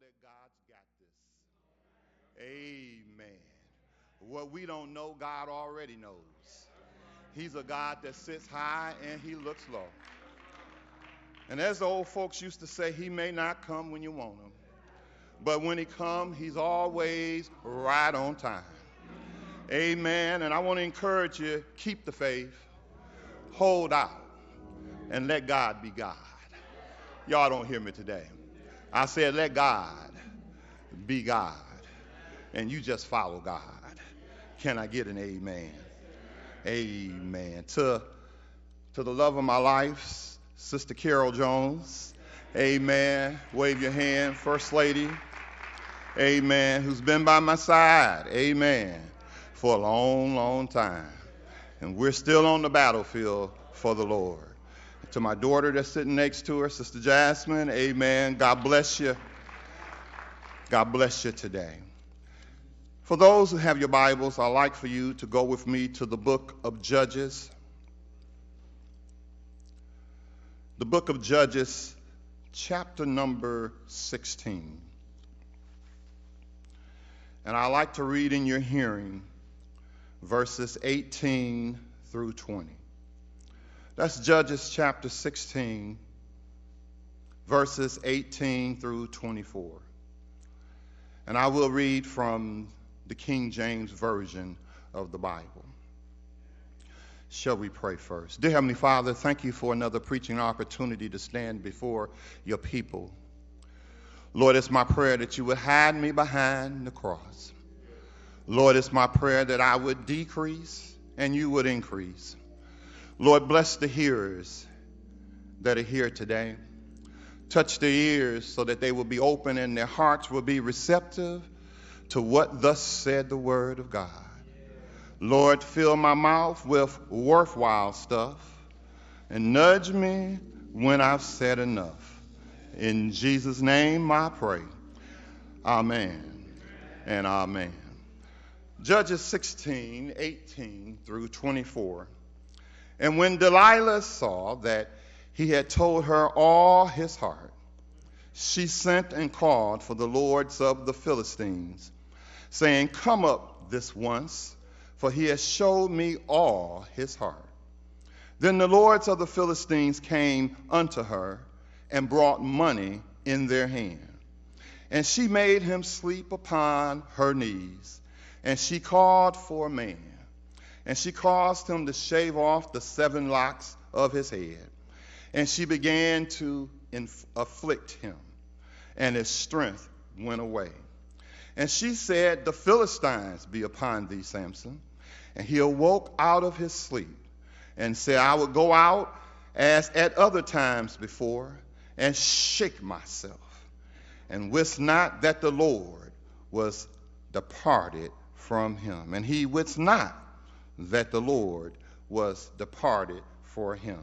that God's got this. Amen. What we don't know, God already knows. He's a God that sits high and he looks low. And as the old folks used to say, he may not come when you want him. But when he comes, he's always right on time. Amen. And I want to encourage you, keep the faith, hold out, and let God be God. Y'all don't hear me today. I said, let God be God, and you just follow God. Can I get an amen? Amen. To, to the love of my life, Sister Carol Jones. Amen. Wave your hand, First Lady. Amen. Who's been by my side. Amen. For a long, long time. And we're still on the battlefield for the Lord. To my daughter that's sitting next to her, Sister Jasmine. Amen. God bless you. God bless you today. For those who have your Bibles, I'd like for you to go with me to the book of Judges. The book of Judges, chapter number 16. And I like to read in your hearing verses 18 through 20. That's Judges chapter 16, verses 18 through 24. And I will read from the King James Version of the Bible. Shall we pray first? Dear Heavenly Father, thank you for another preaching opportunity to stand before your people. Lord, it's my prayer that you would hide me behind the cross. Lord, it's my prayer that I would decrease and you would increase. Lord, bless the hearers that are here today. Touch their ears so that they will be open and their hearts will be receptive to what thus said the word of God. Lord, fill my mouth with worthwhile stuff and nudge me when I've said enough. In Jesus' name I pray. Amen and amen. Judges 16, 18 through 24. And when Delilah saw that he had told her all his heart, she sent and called for the lords of the Philistines saying, Come up this once, for he has showed me all his heart. Then the lords of the Philistines came unto her and brought money in their hand. And she made him sleep upon her knees, and she called for a man. And she caused him to shave off the seven locks of his head. And she began to inf- afflict him, and his strength went away. And she said, The Philistines be upon thee, Samson. And he awoke out of his sleep and said, I will go out as at other times before and shake myself, and wist not that the Lord was departed from him. And he wist not that the Lord was departed for him.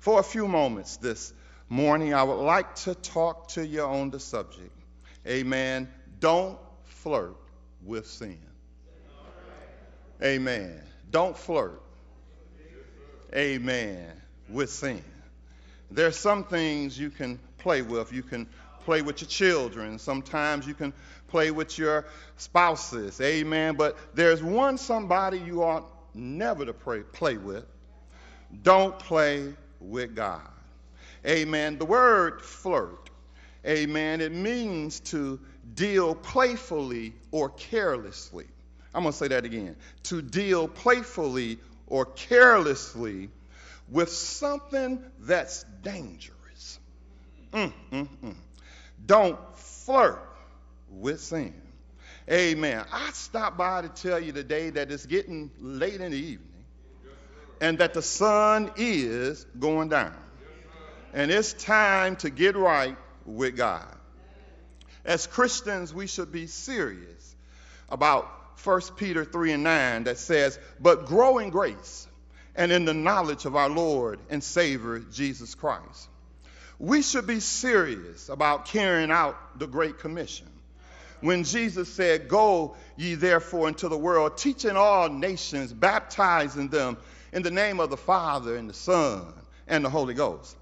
For a few moments this morning, I would like to talk to you on the subject. Amen. Don't flirt with sin. Amen. Don't flirt. Amen. With sin. There's some things you can play with. You can play with your children. Sometimes you can play with your spouses. Amen. But there's one somebody you ought never to pray, play with. Don't play with God. Amen. The word flirt, amen, it means to deal playfully or carelessly. I'm going to say that again. To deal playfully or carelessly with something that's dangerous. Mm, mm, mm. Don't flirt with sin. Amen. I stopped by to tell you today that it's getting late in the evening and that the sun is going down. And it's time to get right with God. As Christians, we should be serious about 1 Peter 3 and 9 that says, But grow in grace and in the knowledge of our Lord and Savior Jesus Christ. We should be serious about carrying out the Great Commission. When Jesus said, Go ye therefore into the world, teaching all nations, baptizing them in the name of the Father and the Son and the Holy Ghost.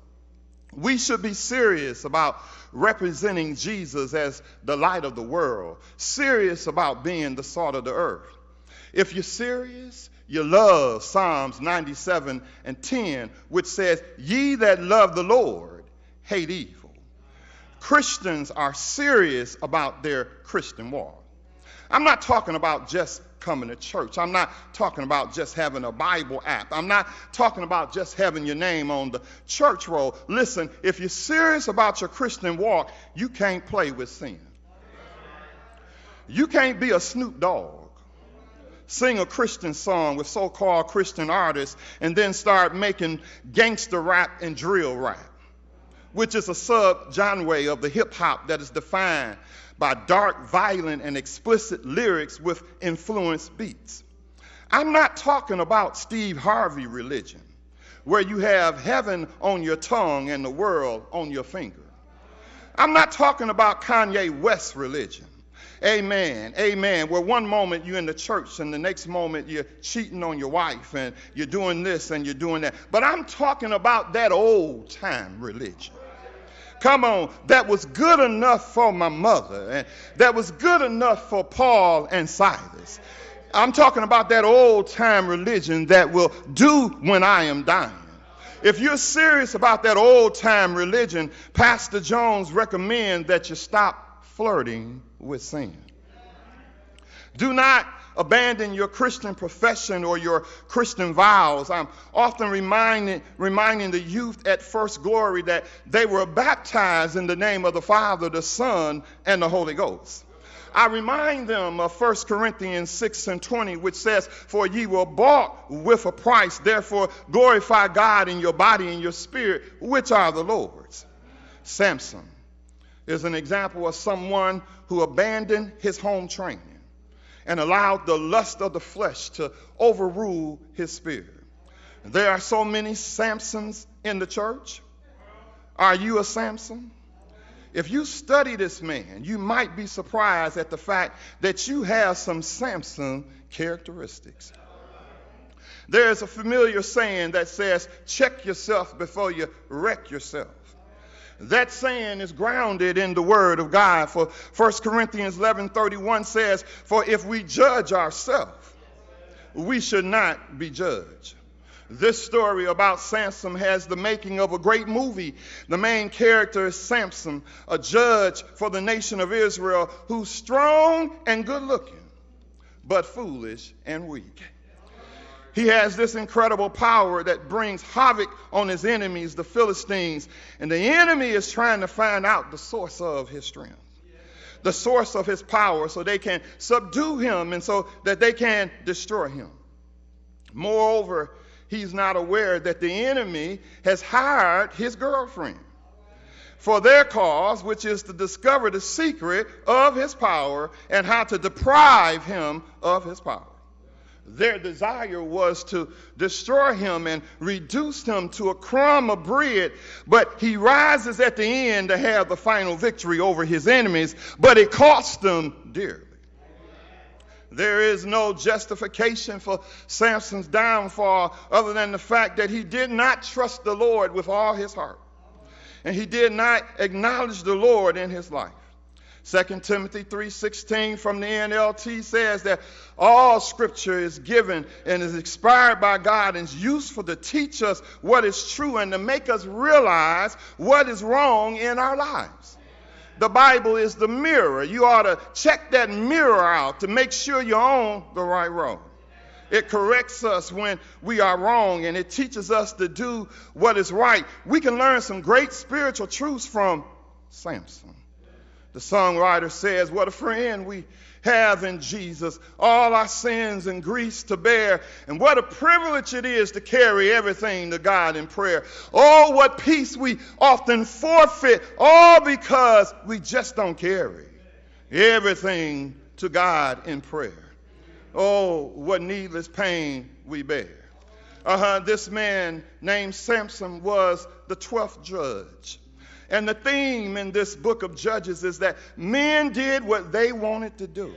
We should be serious about representing Jesus as the light of the world, serious about being the salt of the earth. If you're serious, you love Psalms 97 and 10, which says, Ye that love the Lord hate evil. Christians are serious about their Christian walk. I'm not talking about just coming to church. I'm not talking about just having a Bible app. I'm not talking about just having your name on the church roll. Listen, if you're serious about your Christian walk, you can't play with sin. You can't be a Snoop Dogg sing a Christian song with so called Christian artists and then start making gangster rap and drill rap, which is a sub genre of the hip hop that is defined by dark, violent, and explicit lyrics with influenced beats. I'm not talking about Steve Harvey religion, where you have heaven on your tongue and the world on your finger. I'm not talking about Kanye West religion Amen. Amen. Where one moment you're in the church and the next moment you're cheating on your wife and you're doing this and you're doing that. But I'm talking about that old time religion. Come on, that was good enough for my mother, and that was good enough for Paul and Silas. I'm talking about that old time religion that will do when I am dying. If you're serious about that old time religion, Pastor Jones recommends that you stop flirting with sin. Do not abandon your Christian profession or your Christian vows. I'm often reminding, reminding the youth at First Glory that they were baptized in the name of the Father, the Son, and the Holy Ghost. I remind them of 1 Corinthians 6 and 20, which says, For ye were bought with a price, therefore glorify God in your body and your spirit, which are the Lord's. Samson is an example of someone who abandoned his home training and allowed the lust of the flesh to overrule his spirit. There are so many Samsons in the church. Are you a Samson? If you study this man, you might be surprised at the fact that you have some Samson characteristics. There's a familiar saying that says, check yourself before you wreck yourself. That saying is grounded in the word of God. For 1 Corinthians 11:31 says, "For if we judge ourselves, we should not be judged." This story about Samson has the making of a great movie. The main character is Samson, a judge for the nation of Israel who's strong and good looking, but foolish and weak. He has this incredible power that brings havoc on his enemies, the Philistines. And the enemy is trying to find out the source of his strength, the source of his power, so they can subdue him and so that they can destroy him. Moreover, he's not aware that the enemy has hired his girlfriend for their cause, which is to discover the secret of his power and how to deprive him of his power. Their desire was to destroy him and reduce him to a crumb of bread, but he rises at the end to have the final victory over his enemies, but it cost them dearly. There is no justification for Samson's downfall other than the fact that he did not trust the Lord with all his heart. And he did not acknowledge the Lord in his life. 2 Timothy 3:16 from the NLT says that all scripture is given and is inspired by God and is useful to teach us what is true and to make us realize what is wrong in our lives. The Bible is the mirror. You ought to check that mirror out to make sure you're on the right road. It corrects us when we are wrong and it teaches us to do what is right. We can learn some great spiritual truths from Samson. The songwriter says, What a friend we have in Jesus, all our sins and griefs to bear. And what a privilege it is to carry everything to God in prayer. Oh, what peace we often forfeit, all because we just don't carry everything to God in prayer. Oh, what needless pain we bear. Uh-huh, this man named Samson was the 12th judge and the theme in this book of Judges is that men did what they wanted to do.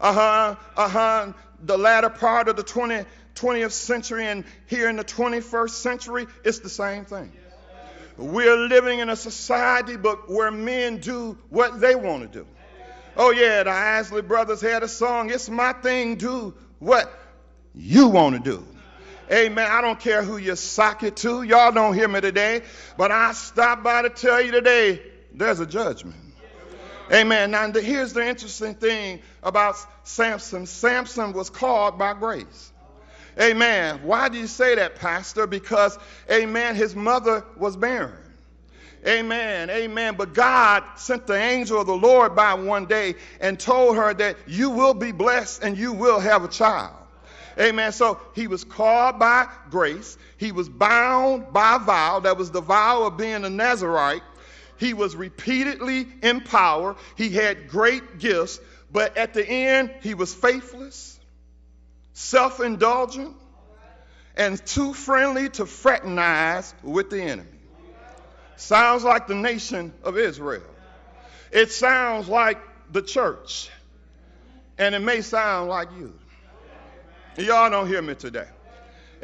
Uh huh, uh huh. The latter part of the 20, 20th century and here in the 21st century, it's the same thing. We're living in a society but where men do what they want to do. Oh yeah, the Isley brothers had a song, It's my thing, do what you want to do. Amen. I don't care who you sock it to. Y'all don't hear me today. But I stopped by to tell you today there's a judgment. Amen. Now, here's the interesting thing about Samson Samson was called by grace. Amen. Why do you say that, Pastor? Because, amen, his mother was barren. Amen. Amen. But God sent the angel of the Lord by one day and told her that you will be blessed and you will have a child. Amen. So he was called by grace. He was bound by vow. That was the vow of being a Nazarite. He was repeatedly in power. He had great gifts, but at the end, he was faithless, self indulgent, and too friendly to fraternize with the enemy. Sounds like the nation of Israel. It sounds like the church. And it may sound like you. Y'all don't hear me today.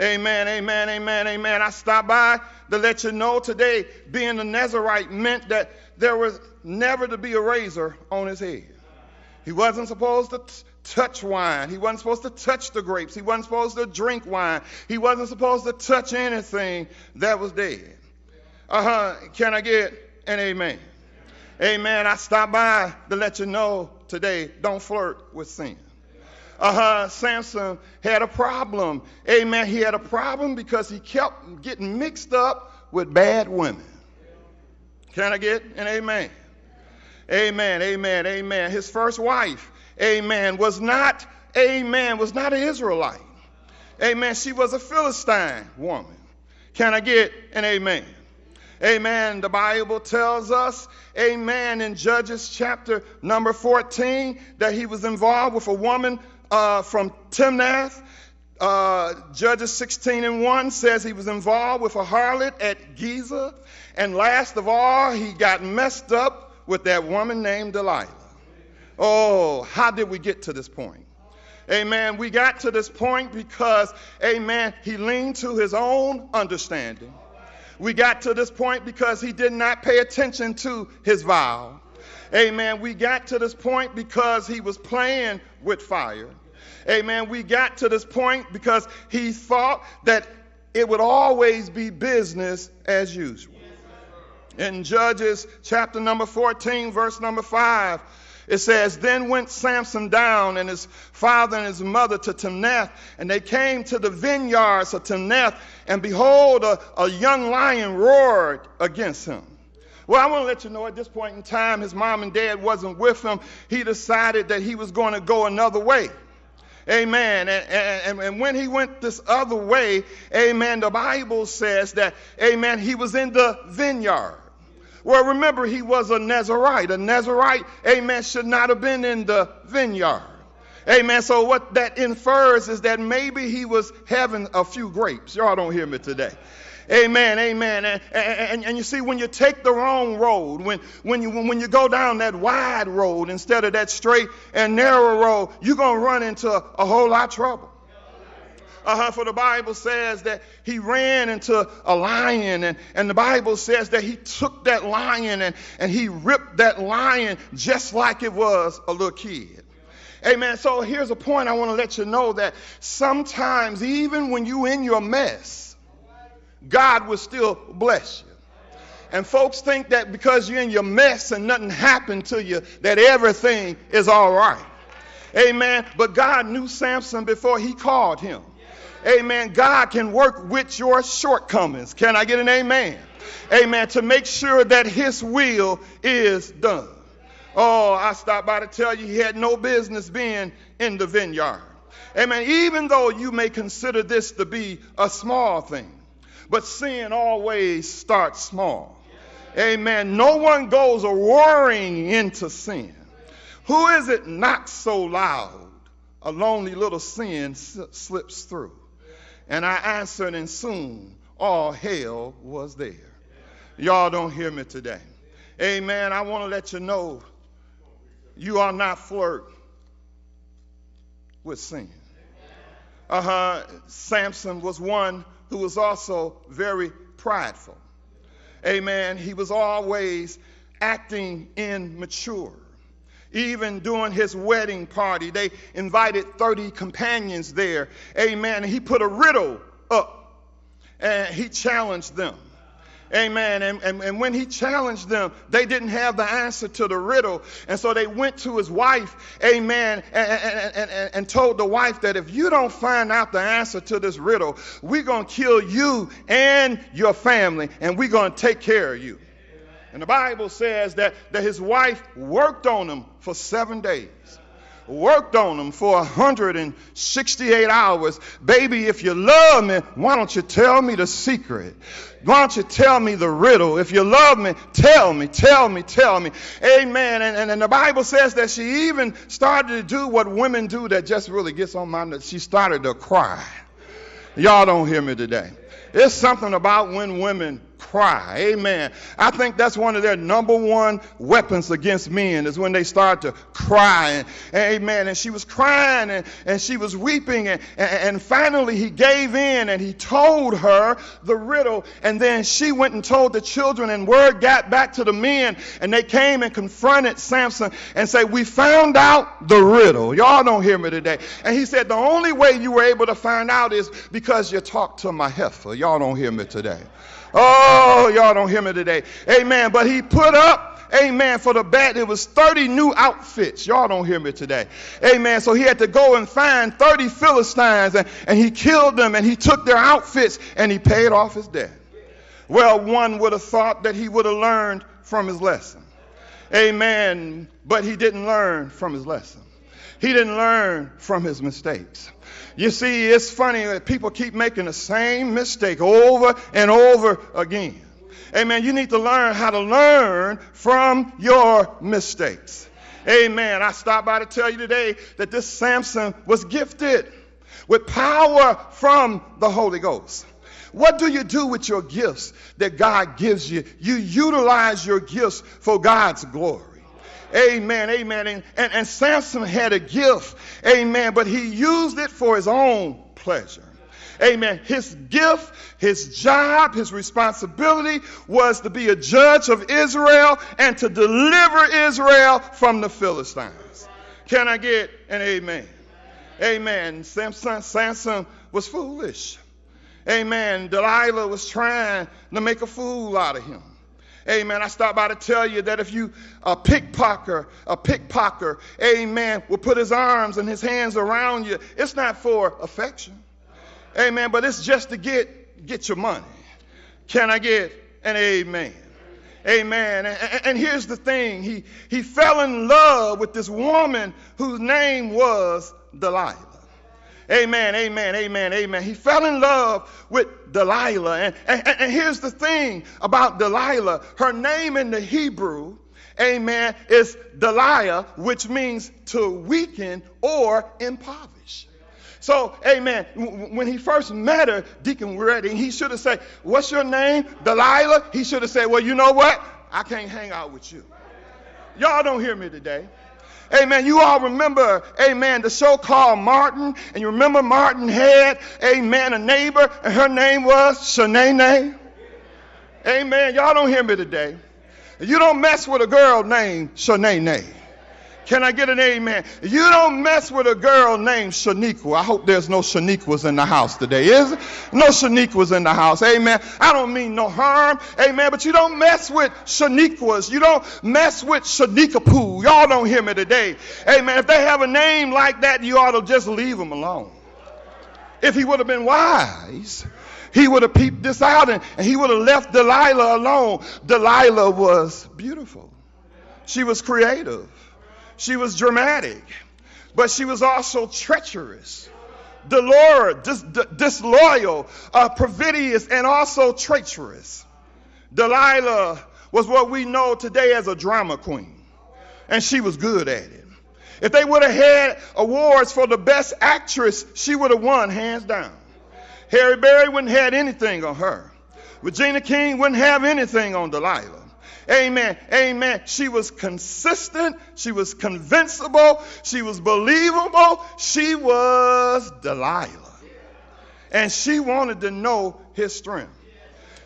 Amen, amen, amen, amen. I stopped by to let you know today being a Nazarite meant that there was never to be a razor on his head. He wasn't supposed to t- touch wine. He wasn't supposed to touch the grapes. He wasn't supposed to drink wine. He wasn't supposed to touch anything that was dead. Uh huh. Can I get an amen? Amen. I stopped by to let you know today don't flirt with sin uh-huh, Samson had a problem. Amen. He had a problem because he kept getting mixed up with bad women. Can I get an amen? Amen, amen, amen. His first wife, amen, was not, amen, was not an Israelite. Amen. She was a Philistine woman. Can I get an amen? Amen. The Bible tells us, amen, in Judges chapter number 14, that he was involved with a woman uh, from Timnath. Uh, Judges 16 and 1 says he was involved with a harlot at Gaza. And last of all, he got messed up with that woman named Delilah. Oh, how did we get to this point? Amen. We got to this point because, amen, he leaned to his own understanding. We got to this point because he did not pay attention to his vow. Amen. We got to this point because he was playing with fire. Amen. We got to this point because he thought that it would always be business as usual. In Judges chapter number 14, verse number 5, it says, Then went Samson down and his father and his mother to Timnath, and they came to the vineyards of Timnath, and behold, a, a young lion roared against him. Well, I want to let you know at this point in time, his mom and dad wasn't with him. He decided that he was going to go another way. Amen. And, and, and, when he went this other way, amen, the Bible says that, amen, he was in the vineyard. Well, remember, he was a Nazarite. A Nazarite, amen, should not have been in the vineyard. Amen. So what that infers is that maybe he was having a few grapes. Y'all don't hear me today. Amen, amen. And, and, and, you see, when you take the wrong road, when, when, you, when you go down that wide road instead of that straight and narrow road, you're going to run into a whole lot of trouble. Uh-huh, for the Bible says that he ran into a lion, and, and the Bible says that he took that lion and, and he ripped that lion just like it was a little kid. Amen. So here's a point I want to let you know that sometimes, even when you're in your mess, God will still bless you. And folks think that because you're in your mess and nothing happened to you, that everything is all right. Amen. But God knew Samson before he called him. Amen. God can work with your shortcomings. Can I get an amen? Amen. To make sure that his will is done. Oh, I stopped by to tell you he had no business being in the vineyard. Amen. Even though you may consider this to be a small thing. But sin always starts small. Amen. No one goes a roaring into sin. Who is it not so loud? A lonely little sin slips through. And I answered, and soon all hell was there. Y'all don't hear me today. Amen. I want to let you know you are not flirt with sin. Uh huh. Samson was one who was also very prideful. Amen. He was always acting immature. Even during his wedding party, they invited 30 companions there. Amen. And he put a riddle up and he challenged them. Amen. And, and, and when he challenged them, they didn't have the answer to the riddle. And so they went to his wife, amen, and, and, and, and told the wife that if you don't find out the answer to this riddle, we're going to kill you and your family, and we're going to take care of you. And the Bible says that, that his wife worked on him for seven days worked on them for 168 hours. Baby, if you love me, why don't you tell me the secret? Why don't you tell me the riddle? If you love me, tell me, tell me, tell me. Amen. And, and, and the Bible says that she even started to do what women do that just really gets on my nerves. She started to cry. Y'all don't hear me today. It's something about when women cry. Amen. I think that's one of their number one weapons against men is when they start to cry. Amen. And she was crying and, and she was weeping. And, and, and finally he gave in and he told her the riddle. And then she went and told the children and word got back to the men and they came and confronted Samson and said, we found out the riddle. Y'all don't hear me today. And he said, the only way you were able to find out is because you talked to my heifer. Y'all don't hear me today. Oh, y'all don't hear me today. Amen. But he put up, amen, for the bat, it was 30 new outfits. Y'all don't hear me today. Amen. So he had to go and find 30 Philistines and, and he killed them and he took their outfits and he paid off his debt. Well, one would have thought that he would have learned from his lesson. Amen. But he didn't learn from his lesson. He didn't learn from his mistakes. You see, it's funny that people keep making the same mistake over and over again. Amen. You need to learn how to learn from your mistakes. Amen. I stopped by to tell you today that this Samson was gifted with power from the Holy Ghost. What do you do with your gifts that God gives you? You utilize your gifts for God's glory. Amen. Amen. And, and, and Samson had a gift. Amen. But he used it for his own pleasure. Amen. His gift, his job, his responsibility was to be a judge of Israel and to deliver Israel from the Philistines. Can I get an amen? Amen. Samson, Samson was foolish. Amen. Delilah was trying to make a fool out of him. Amen. I stopped by to tell you that if you a pickpocket, a pickpocket, amen, will put his arms and his hands around you, it's not for affection. Amen. But it's just to get get your money. Can I get an amen? Amen. And, and, here's the thing. He he fell in love with this woman whose name was Delilah. Amen, amen, amen, amen. He fell in love with Delilah. And, and, and here's the thing about Delilah her name in the Hebrew, amen, is Delilah, which means to weaken or impoverish. So, amen, when he first met her, Deacon Redding, he should have said, What's your name? Delilah? He should have said, Well, you know what? I can't hang out with you. Y'all don't hear me today. Amen. You all remember, amen, the so called Martin. And you remember Martin had, amen, a neighbor, and her name was Shanae. Amen. Y'all don't hear me today. You don't mess with a girl named Shanae. Can I get an amen? You don't mess with a girl named Shaniqua. I hope there's no Shaniquas in the house today, is it? No Shaniquas in the house. Amen. I don't mean no harm. Amen. But you don't mess with Shaniquas. You don't mess with Shanikapoo. Y'all don't hear me today. Amen. If they have a name like that, you ought to just leave them alone. If he would have been wise, he would have peeped this out and, and he would have left Delilah alone. Delilah was beautiful. She was creative. She was dramatic, but she was also treacherous, dis- disloyal, uh, perfidious, and also treacherous. Delilah was what we know today as a drama queen, and she was good at it. If they would have had awards for the best actress, she would have won hands down. Halle Berry wouldn't have had anything on her. Regina King wouldn't have anything on Delilah. Amen. Amen. She was consistent. She was convincible. She was believable. She was Delilah. And she wanted to know his strength.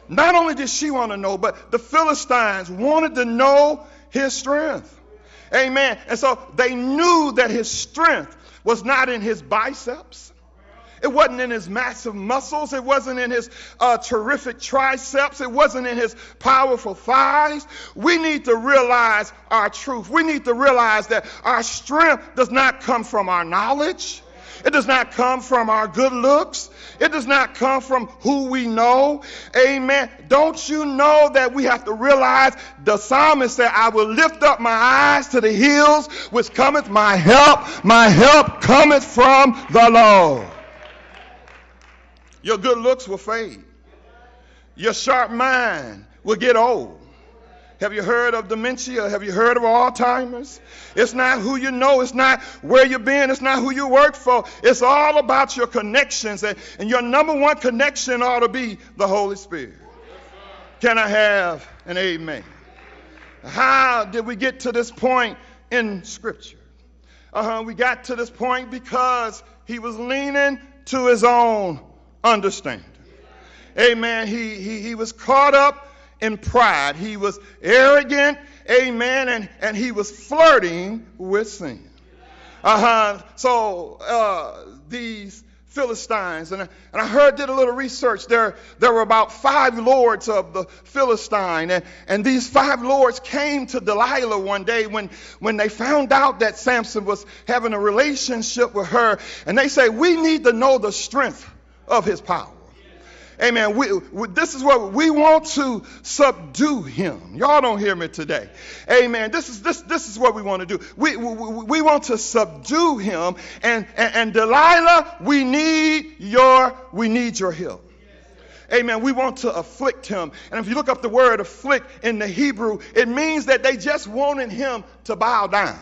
not only did she want to know, but the Philistines wanted to know his strength. Amen. And so they knew that his strength was not in his biceps. It wasn't in his massive muscles. It wasn't in his uh, terrific triceps. It wasn't in his powerful thighs. We need to realize our truth. We need to realize that our strength does not come from our knowledge. It does not come from our good looks. It does not come from who we know. Amen. Don't you know that we have to realize the psalmist said, I will lift up my eyes to the hills which cometh my help. My help cometh from the Lord. Your good looks will fade. Your sharp mind will get old. Have you heard of dementia? Have you heard of Alzheimer's? It's not who you know. It's not where you've been. It's not who you work for. It's all about your connections. And, and your number one connection ought to be the Holy Spirit. Can I have an amen? How did we get to this point in Scripture? Uh-huh, we got to this point because he was leaning to his own understanding. Amen. He, he, he was caught up in pride. He was arrogant. Amen. And, and he was flirting with sin. Uh-huh. So uh, these Philistines, and I, and I heard, did a little research. There, there were about five lords of the Philistine, and, and these five lords came to Delilah one day when, when they found out that Samson was having a relationship with her, and they say, We need to know the strength of his power. Amen. We, we, this is what we want to subdue him. Y'all don't hear me today. Amen. This is this this is what we want to do. We we, we want to subdue him. And, and and Delilah, we need your we need your help. Amen. We want to afflict him. And if you look up the word afflict in the Hebrew, it means that they just wanted him to bow down.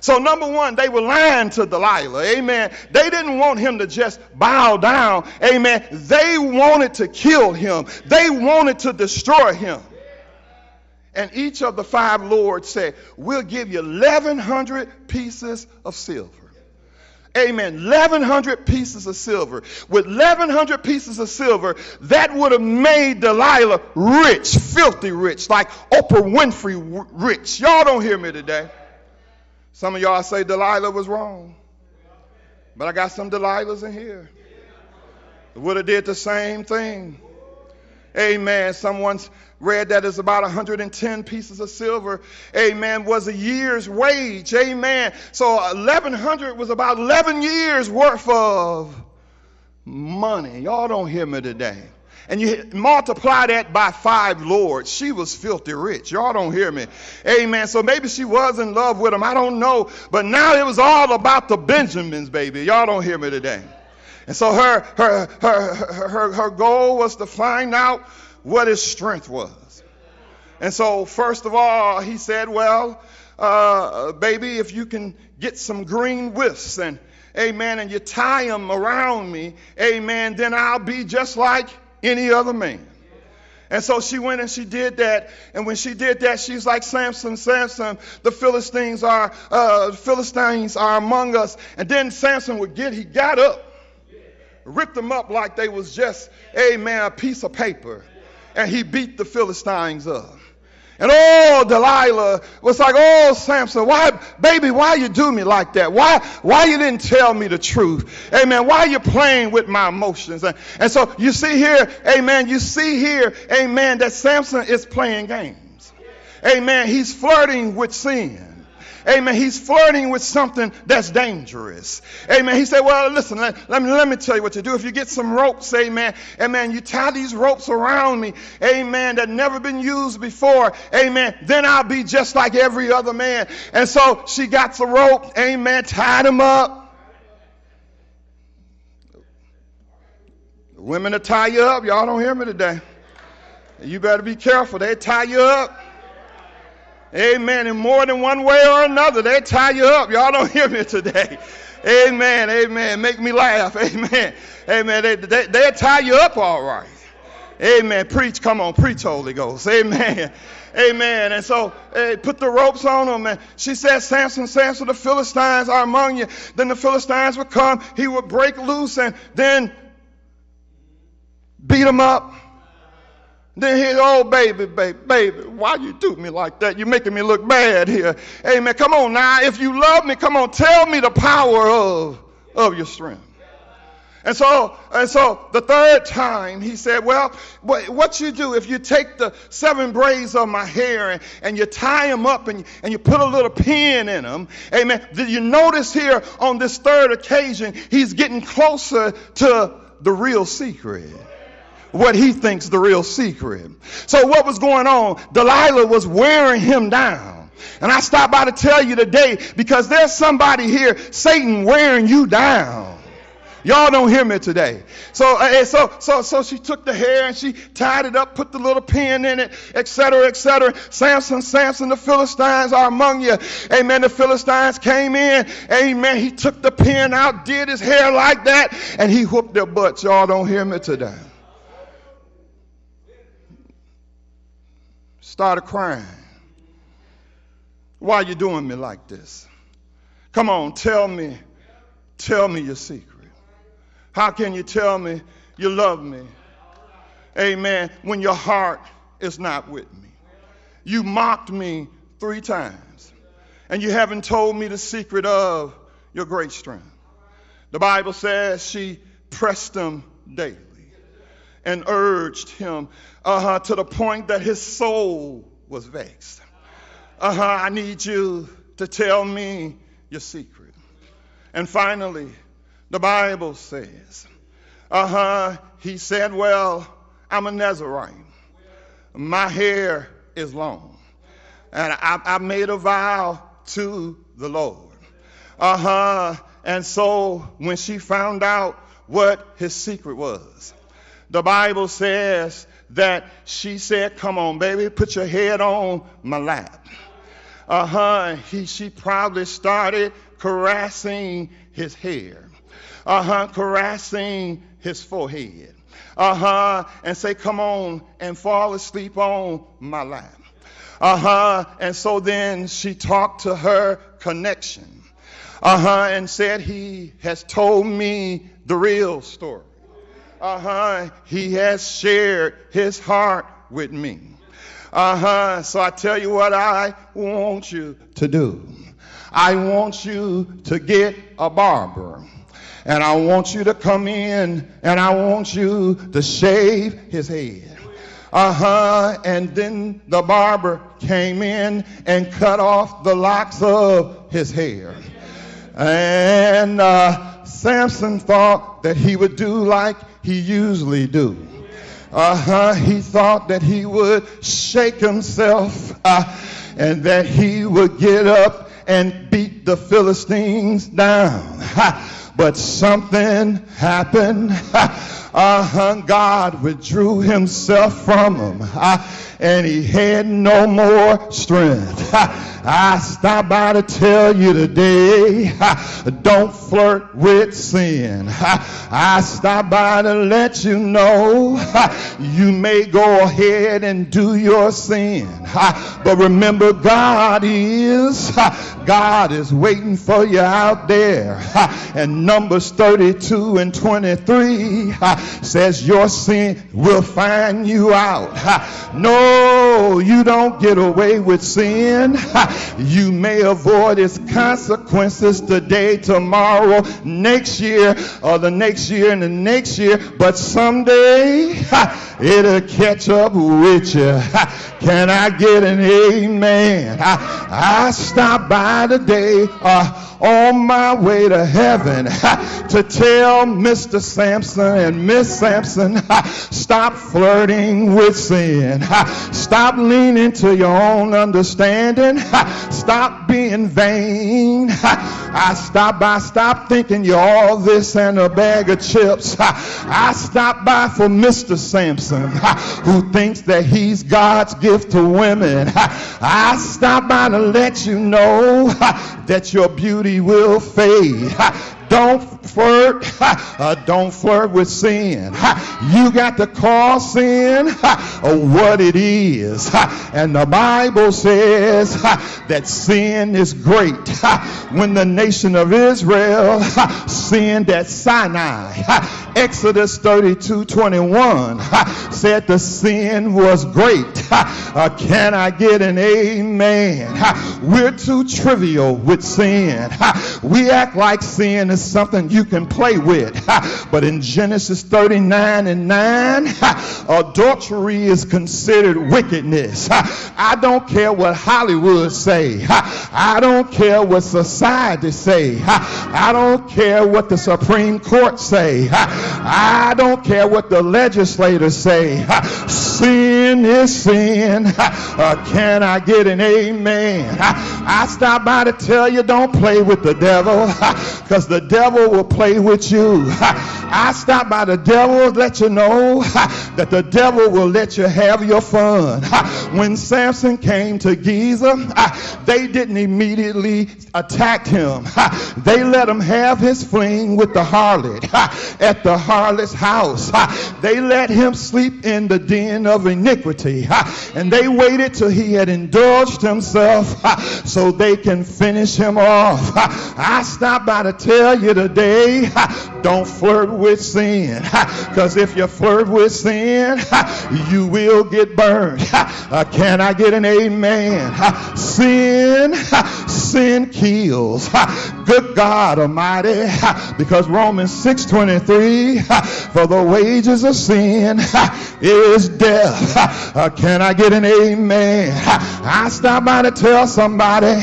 So, number one, they were lying to Delilah. Amen. They didn't want him to just bow down. Amen. They wanted to kill him, they wanted to destroy him. And each of the five lords said, We'll give you 1,100 pieces of silver. Amen. 1,100 pieces of silver. With 1,100 pieces of silver, that would have made Delilah rich, filthy rich, like Oprah Winfrey rich. Y'all don't hear me today. Some of y'all say Delilah was wrong. But I got some Delilahs in here. Would have did the same thing. Amen. Someone's read that it's about 110 pieces of silver. Amen. Was a year's wage. Amen. So 1100 was about 11 years worth of money. Y'all don't hear me today and you multiply that by five lords, she was filthy rich. Y'all don't hear me. Amen. So maybe she was in love with him. I don't know. But now it was all about the Benjamins, baby. Y'all don't hear me today. And so her, her, her, her, her goal was to find out what his strength was. And so, first of all, he said, Well, uh, baby, if you can get some green withs and amen, and you tie them around me, amen, then I'll be just like any other man. And so she went and she did that. And when she did that, she's like Samson, Samson, the Philistines are uh, Philistines are among us. And then Samson would get, he got up, ripped them up like they was just, amen, a piece of paper. And he beat the Philistines up. And oh, Delilah was like, oh, Samson, why, baby, why you do me like that? Why, why you didn't tell me the truth? Amen. Why you playing with my emotions? And, and so you see here, amen, you see here, amen, that Samson is playing games. Amen. He's flirting with sin. Amen. He's flirting with something that's dangerous. Amen. He said, Well, listen, let, let, me, let me tell you what to do. If you get some ropes, amen, amen, you tie these ropes around me, amen, that never been used before, amen, then I'll be just like every other man. And so she got the rope, amen, tied him up. Women to tie you up, y'all don't hear me today. You better be careful. They tie you up. Amen. In more than one way or another, they tie you up. Y'all don't hear me today. Amen. Amen. Make me laugh. Amen. Amen. They, they, they'll tie you up all right. Amen. Preach. Come on. Preach, Holy Ghost. Amen. Amen. And so hey, put the ropes on them. And she said, Samson, Samson, the Philistines are among you. Then the Philistines would come. He would break loose and then beat them up. Then he, oh baby, baby, baby, why you do me like that? You're making me look bad here. Amen. Come on now. If you love me, come on, tell me the power of, of your strength. And so, and so the third time he said, well, what you do if you take the seven braids of my hair and, and you tie them up and, and you put a little pin in them, amen. Did you notice here on this third occasion, he's getting closer to the real secret what he thinks the real secret. So what was going on? Delilah was wearing him down. And I stopped by to tell you today because there's somebody here, Satan wearing you down. Y'all don't hear me today. So, uh, so, so, so she took the hair and she tied it up, put the little pin in it, etc., etc. Samson, Samson, the Philistines are among you. Amen. The Philistines came in. Amen. He took the pin out, did his hair like that, and he whooped their butts. Y'all don't hear me today. Started crying. Why are you doing me like this? Come on, tell me, tell me your secret. How can you tell me you love me? Amen. When your heart is not with me. You mocked me three times, and you haven't told me the secret of your great strength. The Bible says she pressed them daily and urged him uh-huh, to the point that his soul was vexed. Uh-huh, I need you to tell me your secret. And finally, the Bible says. Uh huh. He said, Well, I'm a Nazarite. My hair is long. And I, I made a vow to the Lord. Uh huh. And so when she found out what his secret was, the Bible says that she said, Come on, baby, put your head on my lap. Uh huh. He, she probably started caressing his hair uh-huh, caressing his forehead. Uh-huh, and say, come on and fall asleep on my lap. Uh-huh, and so then she talked to her connection. Uh-huh, and said, he has told me the real story. Uh-huh, he has shared his heart with me. Uh-huh, so I tell you what I want you to do. I want you to get a barber and I want you to come in and I want you to shave his head. Uh huh. And then the barber came in and cut off the locks of his hair. And uh, Samson thought that he would do like he usually do. Uh huh. He thought that he would shake himself uh, and that he would get up and beat the Philistines down. But something happened. Uh-huh. God withdrew himself from him. Uh, and he had no more strength. I stop by to tell you today, don't flirt with sin. I stop by to let you know you may go ahead and do your sin. But remember, God is, God is waiting for you out there. And Numbers 32 and 23 says your sin will find you out. No Oh, you don't get away with sin. You may avoid its consequences today, tomorrow, next year, or the next year and the next year, but someday it'll catch up with you. Can I get an amen? I, I stopped by today. Uh, on my way to heaven to tell Mr. Samson and Miss Samson, stop flirting with sin. Stop leaning to your own understanding. Stop being vain. I stop by, stop thinking you're all this and a bag of chips. I stop by for Mr. Samson, who thinks that he's God's gift to women. I stop by to let you know that your beauty will fade. Don't flirt. Uh, don't flirt with sin. You got to call sin what it is. And the Bible says that sin is great. When the nation of Israel sinned at Sinai, Exodus 32 21 said the sin was great. Uh, can I get an amen? We're too trivial with sin. We act like sin is something you can play with. But in Genesis 39 and 9, adultery is considered wickedness. I don't care what Hollywood say. I don't care what society say. I don't care what the Supreme Court say. I don't care what the legislators say. Sin is sin. Uh, can I get an amen? I stop by to tell you don't play with the devil because the devil will play with you. I stop by the devil to let you know that the devil will let you have your fun. When Samson came to Gaza, they didn't immediately attack him. They let him have his fling with the harlot at the harlot's house. They let him sleep in the den of iniquity. And they waited till he had indulged himself so they can finish him off. I stopped by to tell you today, don't flirt with sin. Because if you flirt with sin, you will get burned. Uh, can I get an amen? Sin, sin kills. Good God Almighty. Because Romans 6:23, for the wages of sin is death. Uh, can I get an amen? I stop by to tell somebody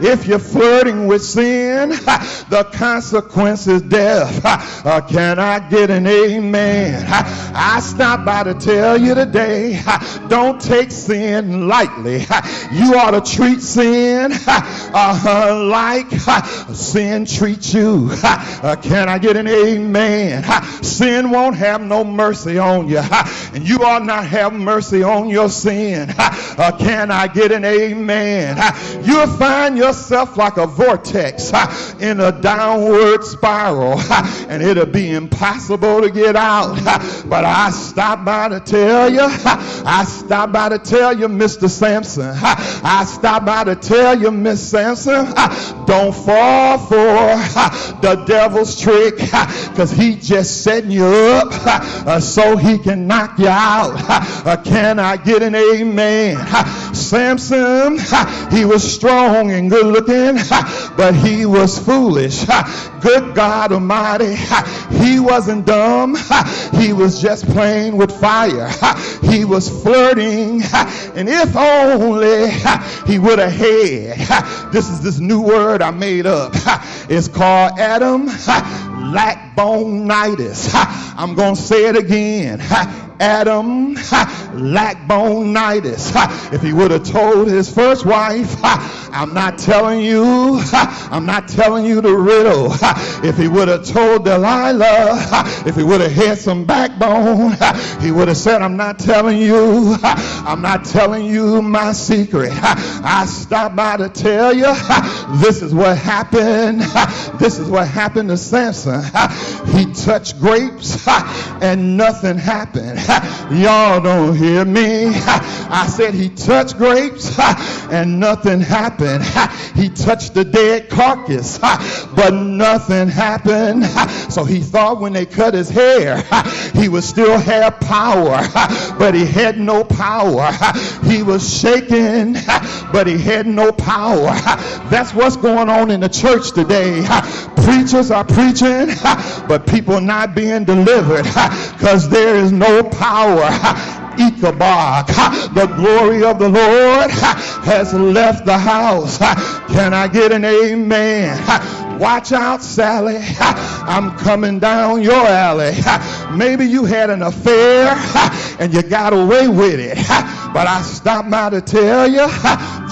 if you're flirting with sin, the consequence is death. Uh, can I get an amen? I stop by to tell you today, uh, don't take sin lightly. Uh, you ought to treat sin uh, like sin treats you. Can I get an amen? Sin won't have no mercy on you, and you ought not have mercy on your sin. Can I get an amen? You'll find yourself like a vortex in a downward spiral, and it'll be impossible to get out. But I stop by to tell you, I stop by to tell you, Mr. Samson, I stop by to tell you, Miss Samson, don't fall for the devil's trick because he just setting you up uh, so he can knock you out. Uh, can I get an amen? Samson, he was strong and good looking, but he was foolish. Good God Almighty, he wasn't dumb. He was just playing with fire. He was flirting, and if only he would have had. This is this new word I made up. It's called Adam lackbonitis. I'm going to say it again. Adam lackbonitis. If he would have told his first wife, I'm not telling you, I'm not telling you the riddle. If he would have told Delilah, if he would have had some backbone, he would have said, I'm not telling you, I'm not telling you my secret. I stopped by to tell you, this is what happened. This is what happened to Samson. He touched grapes and nothing happened. Y'all don't hear me. I said he touched grapes and nothing happened. He touched the dead carcass, but nothing happened. So he thought when they cut his hair, he would still have power, but he had no power. He was shaking, but he had no power. That's what's going on in the church today. Preachers are preaching, but people not being delivered because there is no power. Ichabod, the glory of the Lord has left the house. Can I get an amen? Watch out, Sally. I'm coming down your alley. Maybe you had an affair and you got away with it. But I stopped by to tell you,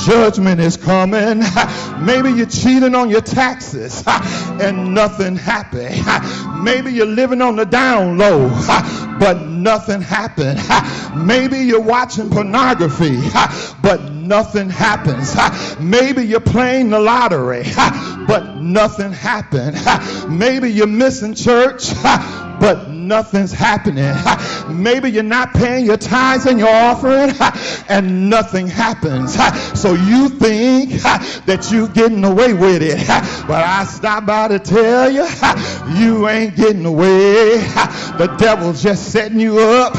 judgment is coming. Maybe you're cheating on your taxes and nothing happened. Maybe you're living on the down low, but nothing happened. Maybe you're watching pornography, but nothing happens. Maybe you're playing the lottery, but nothing happened. Maybe you're missing church, but nothing's happening. Maybe you're not paying your tithes and your offering, and nothing happens. So you think that you're getting away with it. But I stop by to tell you, you ain't getting away. The devil's just setting you up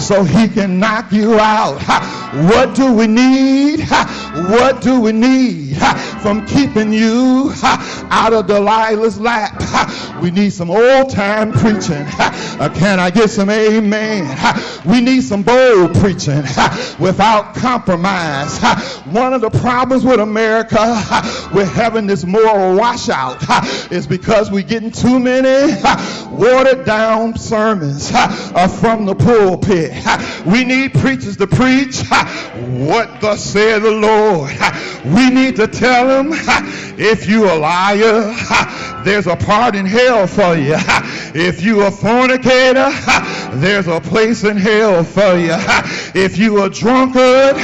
so he can knock you out. What do we need? What do we need from keeping you out of Delilah's lap? We need some old time preaching. Uh, can I get some amen? We need some bold preaching without compromise. One of the problems with America, we're having this moral washout, is because we're getting too many watered down sermons uh, from the pulpit. We need preachers to preach what thus said the Lord. We need to tell them if you a liar, there's a part in hell for you. If you a fornicator, there's a place in hell for you. If you a drunkard,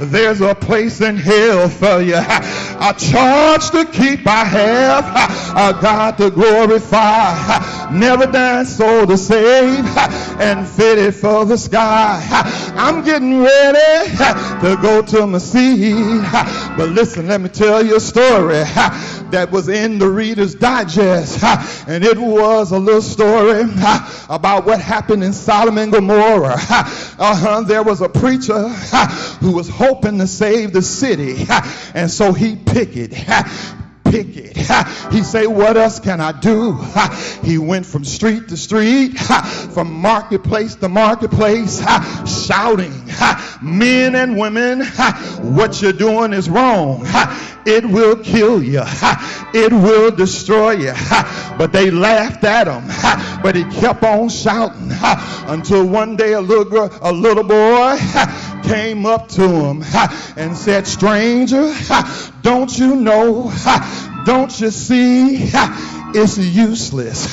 there's a place in hell for you. A charge to keep I have, a God to glorify, never dying soul to save, and fitted for the sky. I'm getting ready to go to my seat. But listen, let me tell you a story that was in the Reader's Digest. And it was a little story about what happened in Sodom and Gomorrah. Uh-huh, there was a preacher who was hoping to save the city. And so he picketed He say, what else can I do? He went from street to street, from marketplace to marketplace, shouting, men and women, what you're doing is wrong. It will kill you. It will destroy you. But they laughed at him. But he kept on shouting until one day a little girl, a little boy came up to him and said, stranger, don't you know don't you see? It's useless.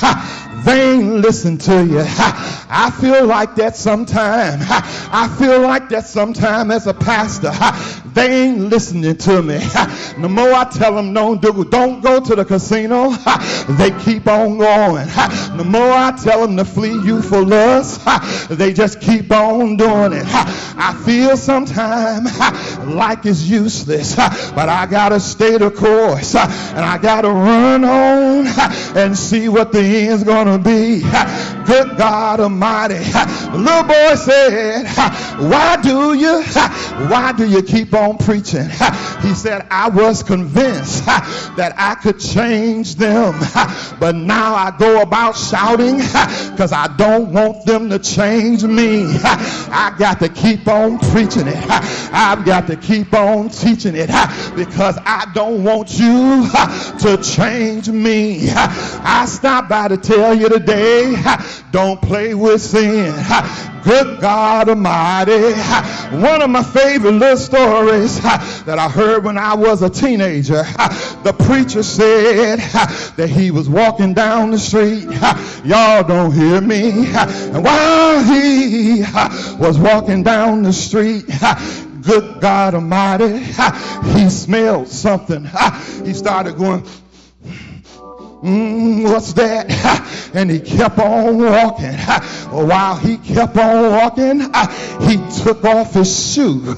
They ain't listen to you. I feel like that sometime. I feel like that sometime as a pastor. They ain't listening to me. The more I tell them do, don't go to the casino, they keep on going. The more I tell them to flee youthful lust, they just keep on doing it. I feel sometime like it's useless, but I gotta stay the course and I gotta run on and see what the end's gonna be. Good God Almighty. Little boy said, Why do you, why do you keep on preaching? He said, I was convinced that I could change them, but now I go about shouting because I don't want them to change me. I got to keep on preaching it. I've got to keep on teaching it because I don't want you to change me. I stopped by to tell you today, don't play with sin. Good God Almighty. One of my favorite little stories that I heard when I was a teenager. The preacher said that he was walking down the street. Y'all don't hear me. And while he was walking down the street, good God Almighty, he smelled something. He started going, Mm, what's that? And he kept on walking. While he kept on walking, he took off his shoe.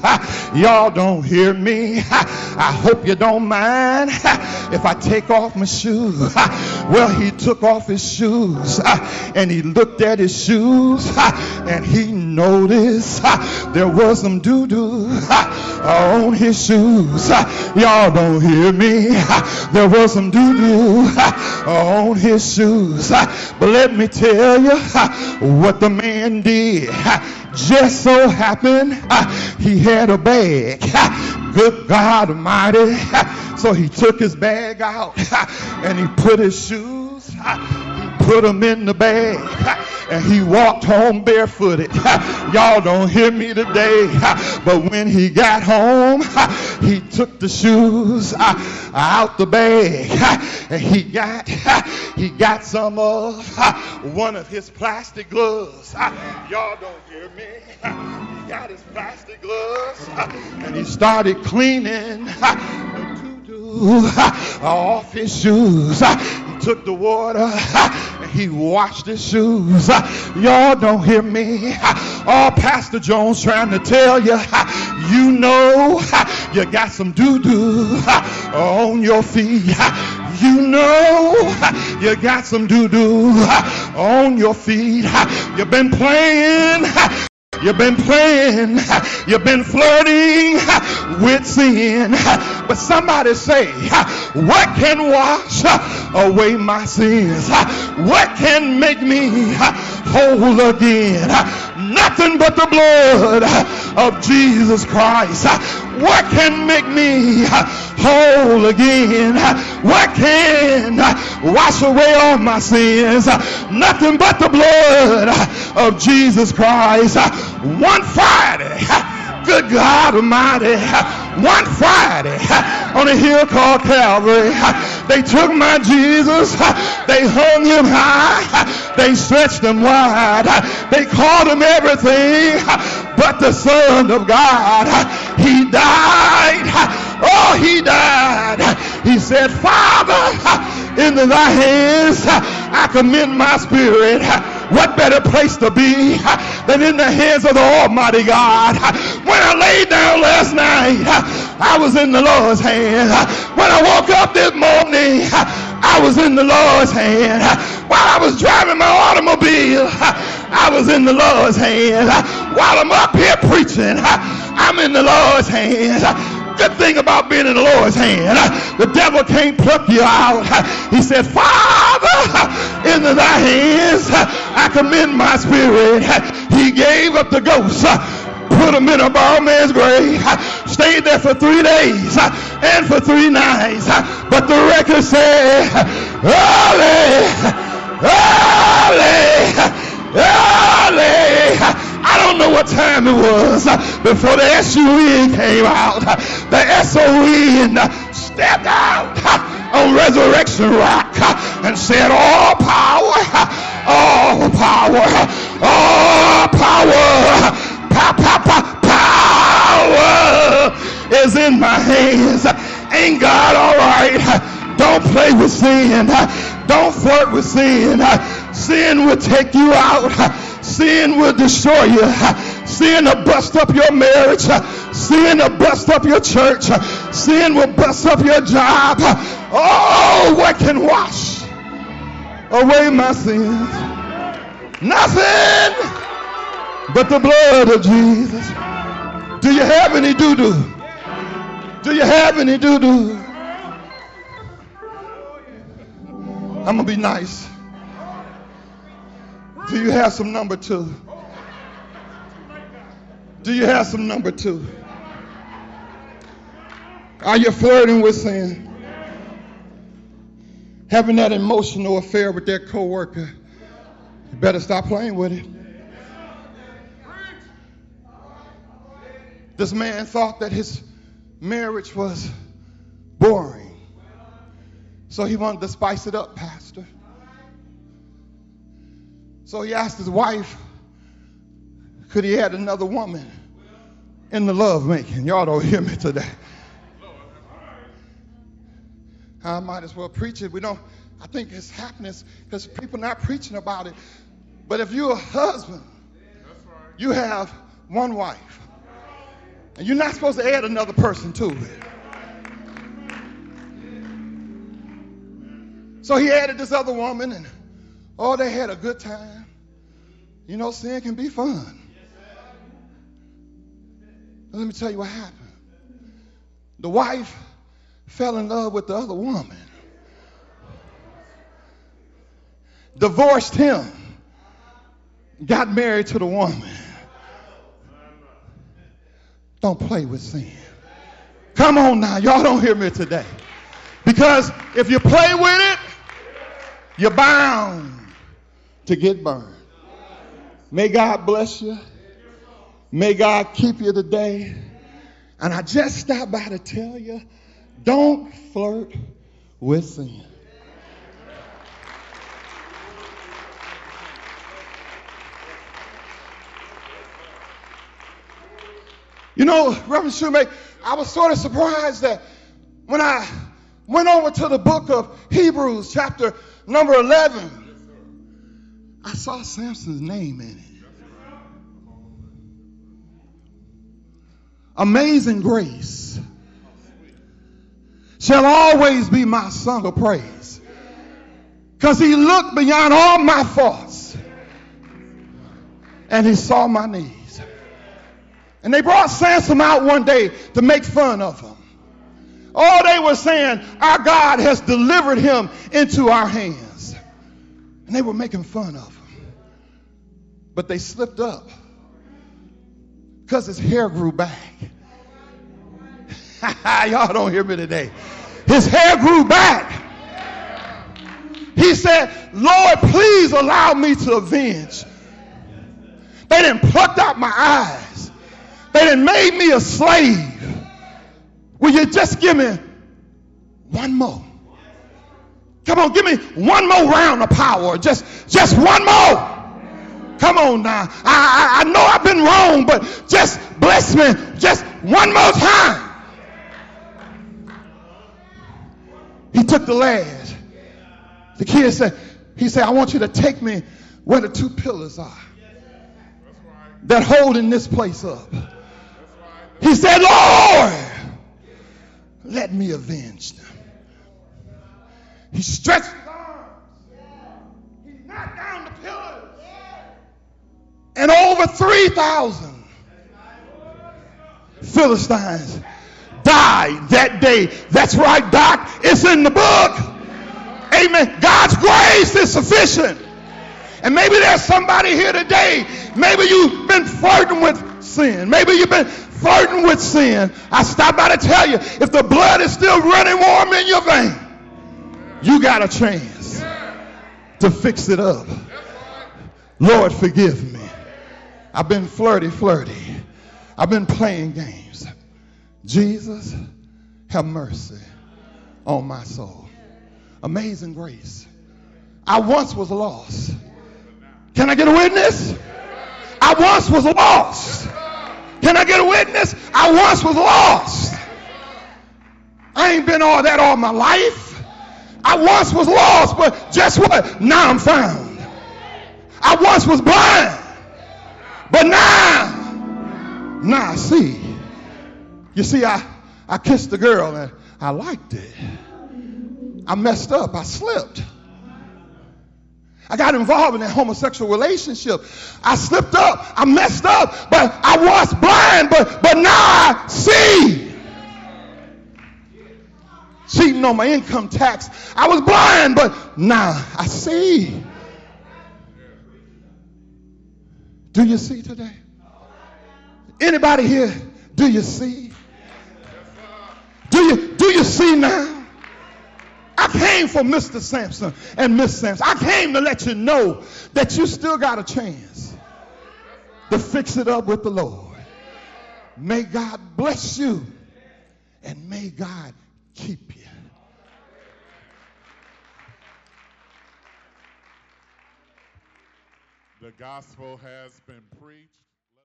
Y'all don't hear me. I hope you don't mind if I take off my shoes. Well, he took off his shoes and he looked at his shoes and he noticed there was some doo doo on his shoes. Y'all don't hear me. There was some doo doo on his shoes. But let me tell you what the man did. Just so happened he had a bag. Good God Almighty. So he took his bag out and he put his shoes, put them in the bag and he walked home barefooted. Y'all don't hear me today, but when he got home, he took the shoes out the bag and he got he got some of one of his plastic gloves. Y'all don't hear me. He got his plastic gloves and he started cleaning off his shoes. Uh, he took the water uh, and he washed his shoes. Uh, y'all don't hear me. Oh, Pastor Jones trying to tell you, you know you got some doo-doo on your feet. You know you got some doo-doo on your feet. You've been playing You've been playing, you've been flirting with sin. But somebody say, What can wash away my sins? What can make me whole again? Nothing but the blood of Jesus Christ. What can make me whole again? What can wash away all my sins? Nothing but the blood of Jesus Christ. One Friday, good God Almighty, one Friday on a hill called Calvary, they took my Jesus, they hung him high, they stretched him wide, they called him everything but the Son of God. He died. Oh, he died. He said, Father, into thy hands I commend my spirit. What better place to be than in the hands of the Almighty God? When I laid down last night, I was in the Lord's hand. When I woke up this morning, I was in the Lord's hand. While I was driving my automobile, I was in the Lord's hand. While I'm up here preaching, I'm in the Lord's hand. Good thing about being in the Lord's hand, the devil can't pluck you out. He said, Father, into thy hands I commend my spirit. He gave up the ghost put him in a borrowed man's grave, stayed there for three days and for three nights. But the record said, Holy, Holy, Holy. I don't know what time it was before the SUE came out. The SOE uh, stepped out uh, on Resurrection Rock uh, and said, All power, all power, all power, power is in my hands. Ain't God all right? Don't play with sin. Don't flirt with sin. Sin will take you out. Sin will destroy you. Sin will bust up your marriage. Sin will bust up your church. Sin will bust up your job. Oh, what can wash away my sins? Nothing but the blood of Jesus. Do you have any doo doo? Do you have any doo doo? I'm going to be nice. Do you have some number two? Do you have some number two? Are you flirting with sin? Having that emotional affair with that coworker? You better stop playing with it. This man thought that his marriage was boring. So he wanted to spice it up, Pastor. So he asked his wife, could he add another woman in the love making? Y'all don't hear me today. I might as well preach it. We don't, I think it's happening because people not preaching about it. But if you're a husband, you have one wife. And you're not supposed to add another person to it. So he added this other woman, and oh, they had a good time. You know, sin can be fun. But let me tell you what happened. The wife fell in love with the other woman, divorced him, got married to the woman. Don't play with sin. Come on now, y'all don't hear me today. Because if you play with it, you're bound to get burned. May God bless you. May God keep you today. And I just stopped by to tell you don't flirt with sin. You know, Reverend Shoemake, I was sort of surprised that when I went over to the book of Hebrews, chapter number 11, I saw Samson's name in it. Amazing grace shall always be my song of praise. Because he looked beyond all my faults and he saw my needs. And they brought Samson out one day to make fun of him. All they were saying, Our God has delivered him into our hands. And they were making fun of him. But they slipped up because his hair grew back. Y'all don't hear me today. His hair grew back. He said, Lord, please allow me to avenge. They didn't pluck out my eyes. They didn't made me a slave. Will you just give me one more? Come on, give me one more round of power. Just, just one more. Come on now. I, I, I know I've been wrong, but just bless me just one more time. He took the lad. The kid said, he said, I want you to take me where the two pillars are that holding this place up. He said, Lord, let me avenge them. He stretched his arms. He knocked down the pillars. And over 3,000 Philistines died that day. That's right, Doc. It's in the book. Amen. God's grace is sufficient. And maybe there's somebody here today. Maybe you've been flirting with sin. Maybe you've been flirting with sin. I stop by to tell you if the blood is still running warm in your vein, you got a chance to fix it up. Lord, forgive me. I've been flirty, flirty. I've been playing games. Jesus, have mercy on my soul. Amazing grace. I once was lost. Can I get a witness? I once was lost. Can I get a witness? I once was lost. I ain't been all that all my life. I once was lost, but guess what? Now I'm found. I once was blind, but now, now I see. You see, I, I kissed the girl and I liked it. I messed up. I slipped. I got involved in that homosexual relationship. I slipped up. I messed up. But I was blind, but, but now I see. Cheating on my income tax. I was blind, but now I see. Do you see today? Anybody here, do you see? Do you do you see now? I came for Mr. Samson and Miss Samson. I came to let you know that you still got a chance to fix it up with the Lord. May God bless you and may God keep you. The gospel has been preached.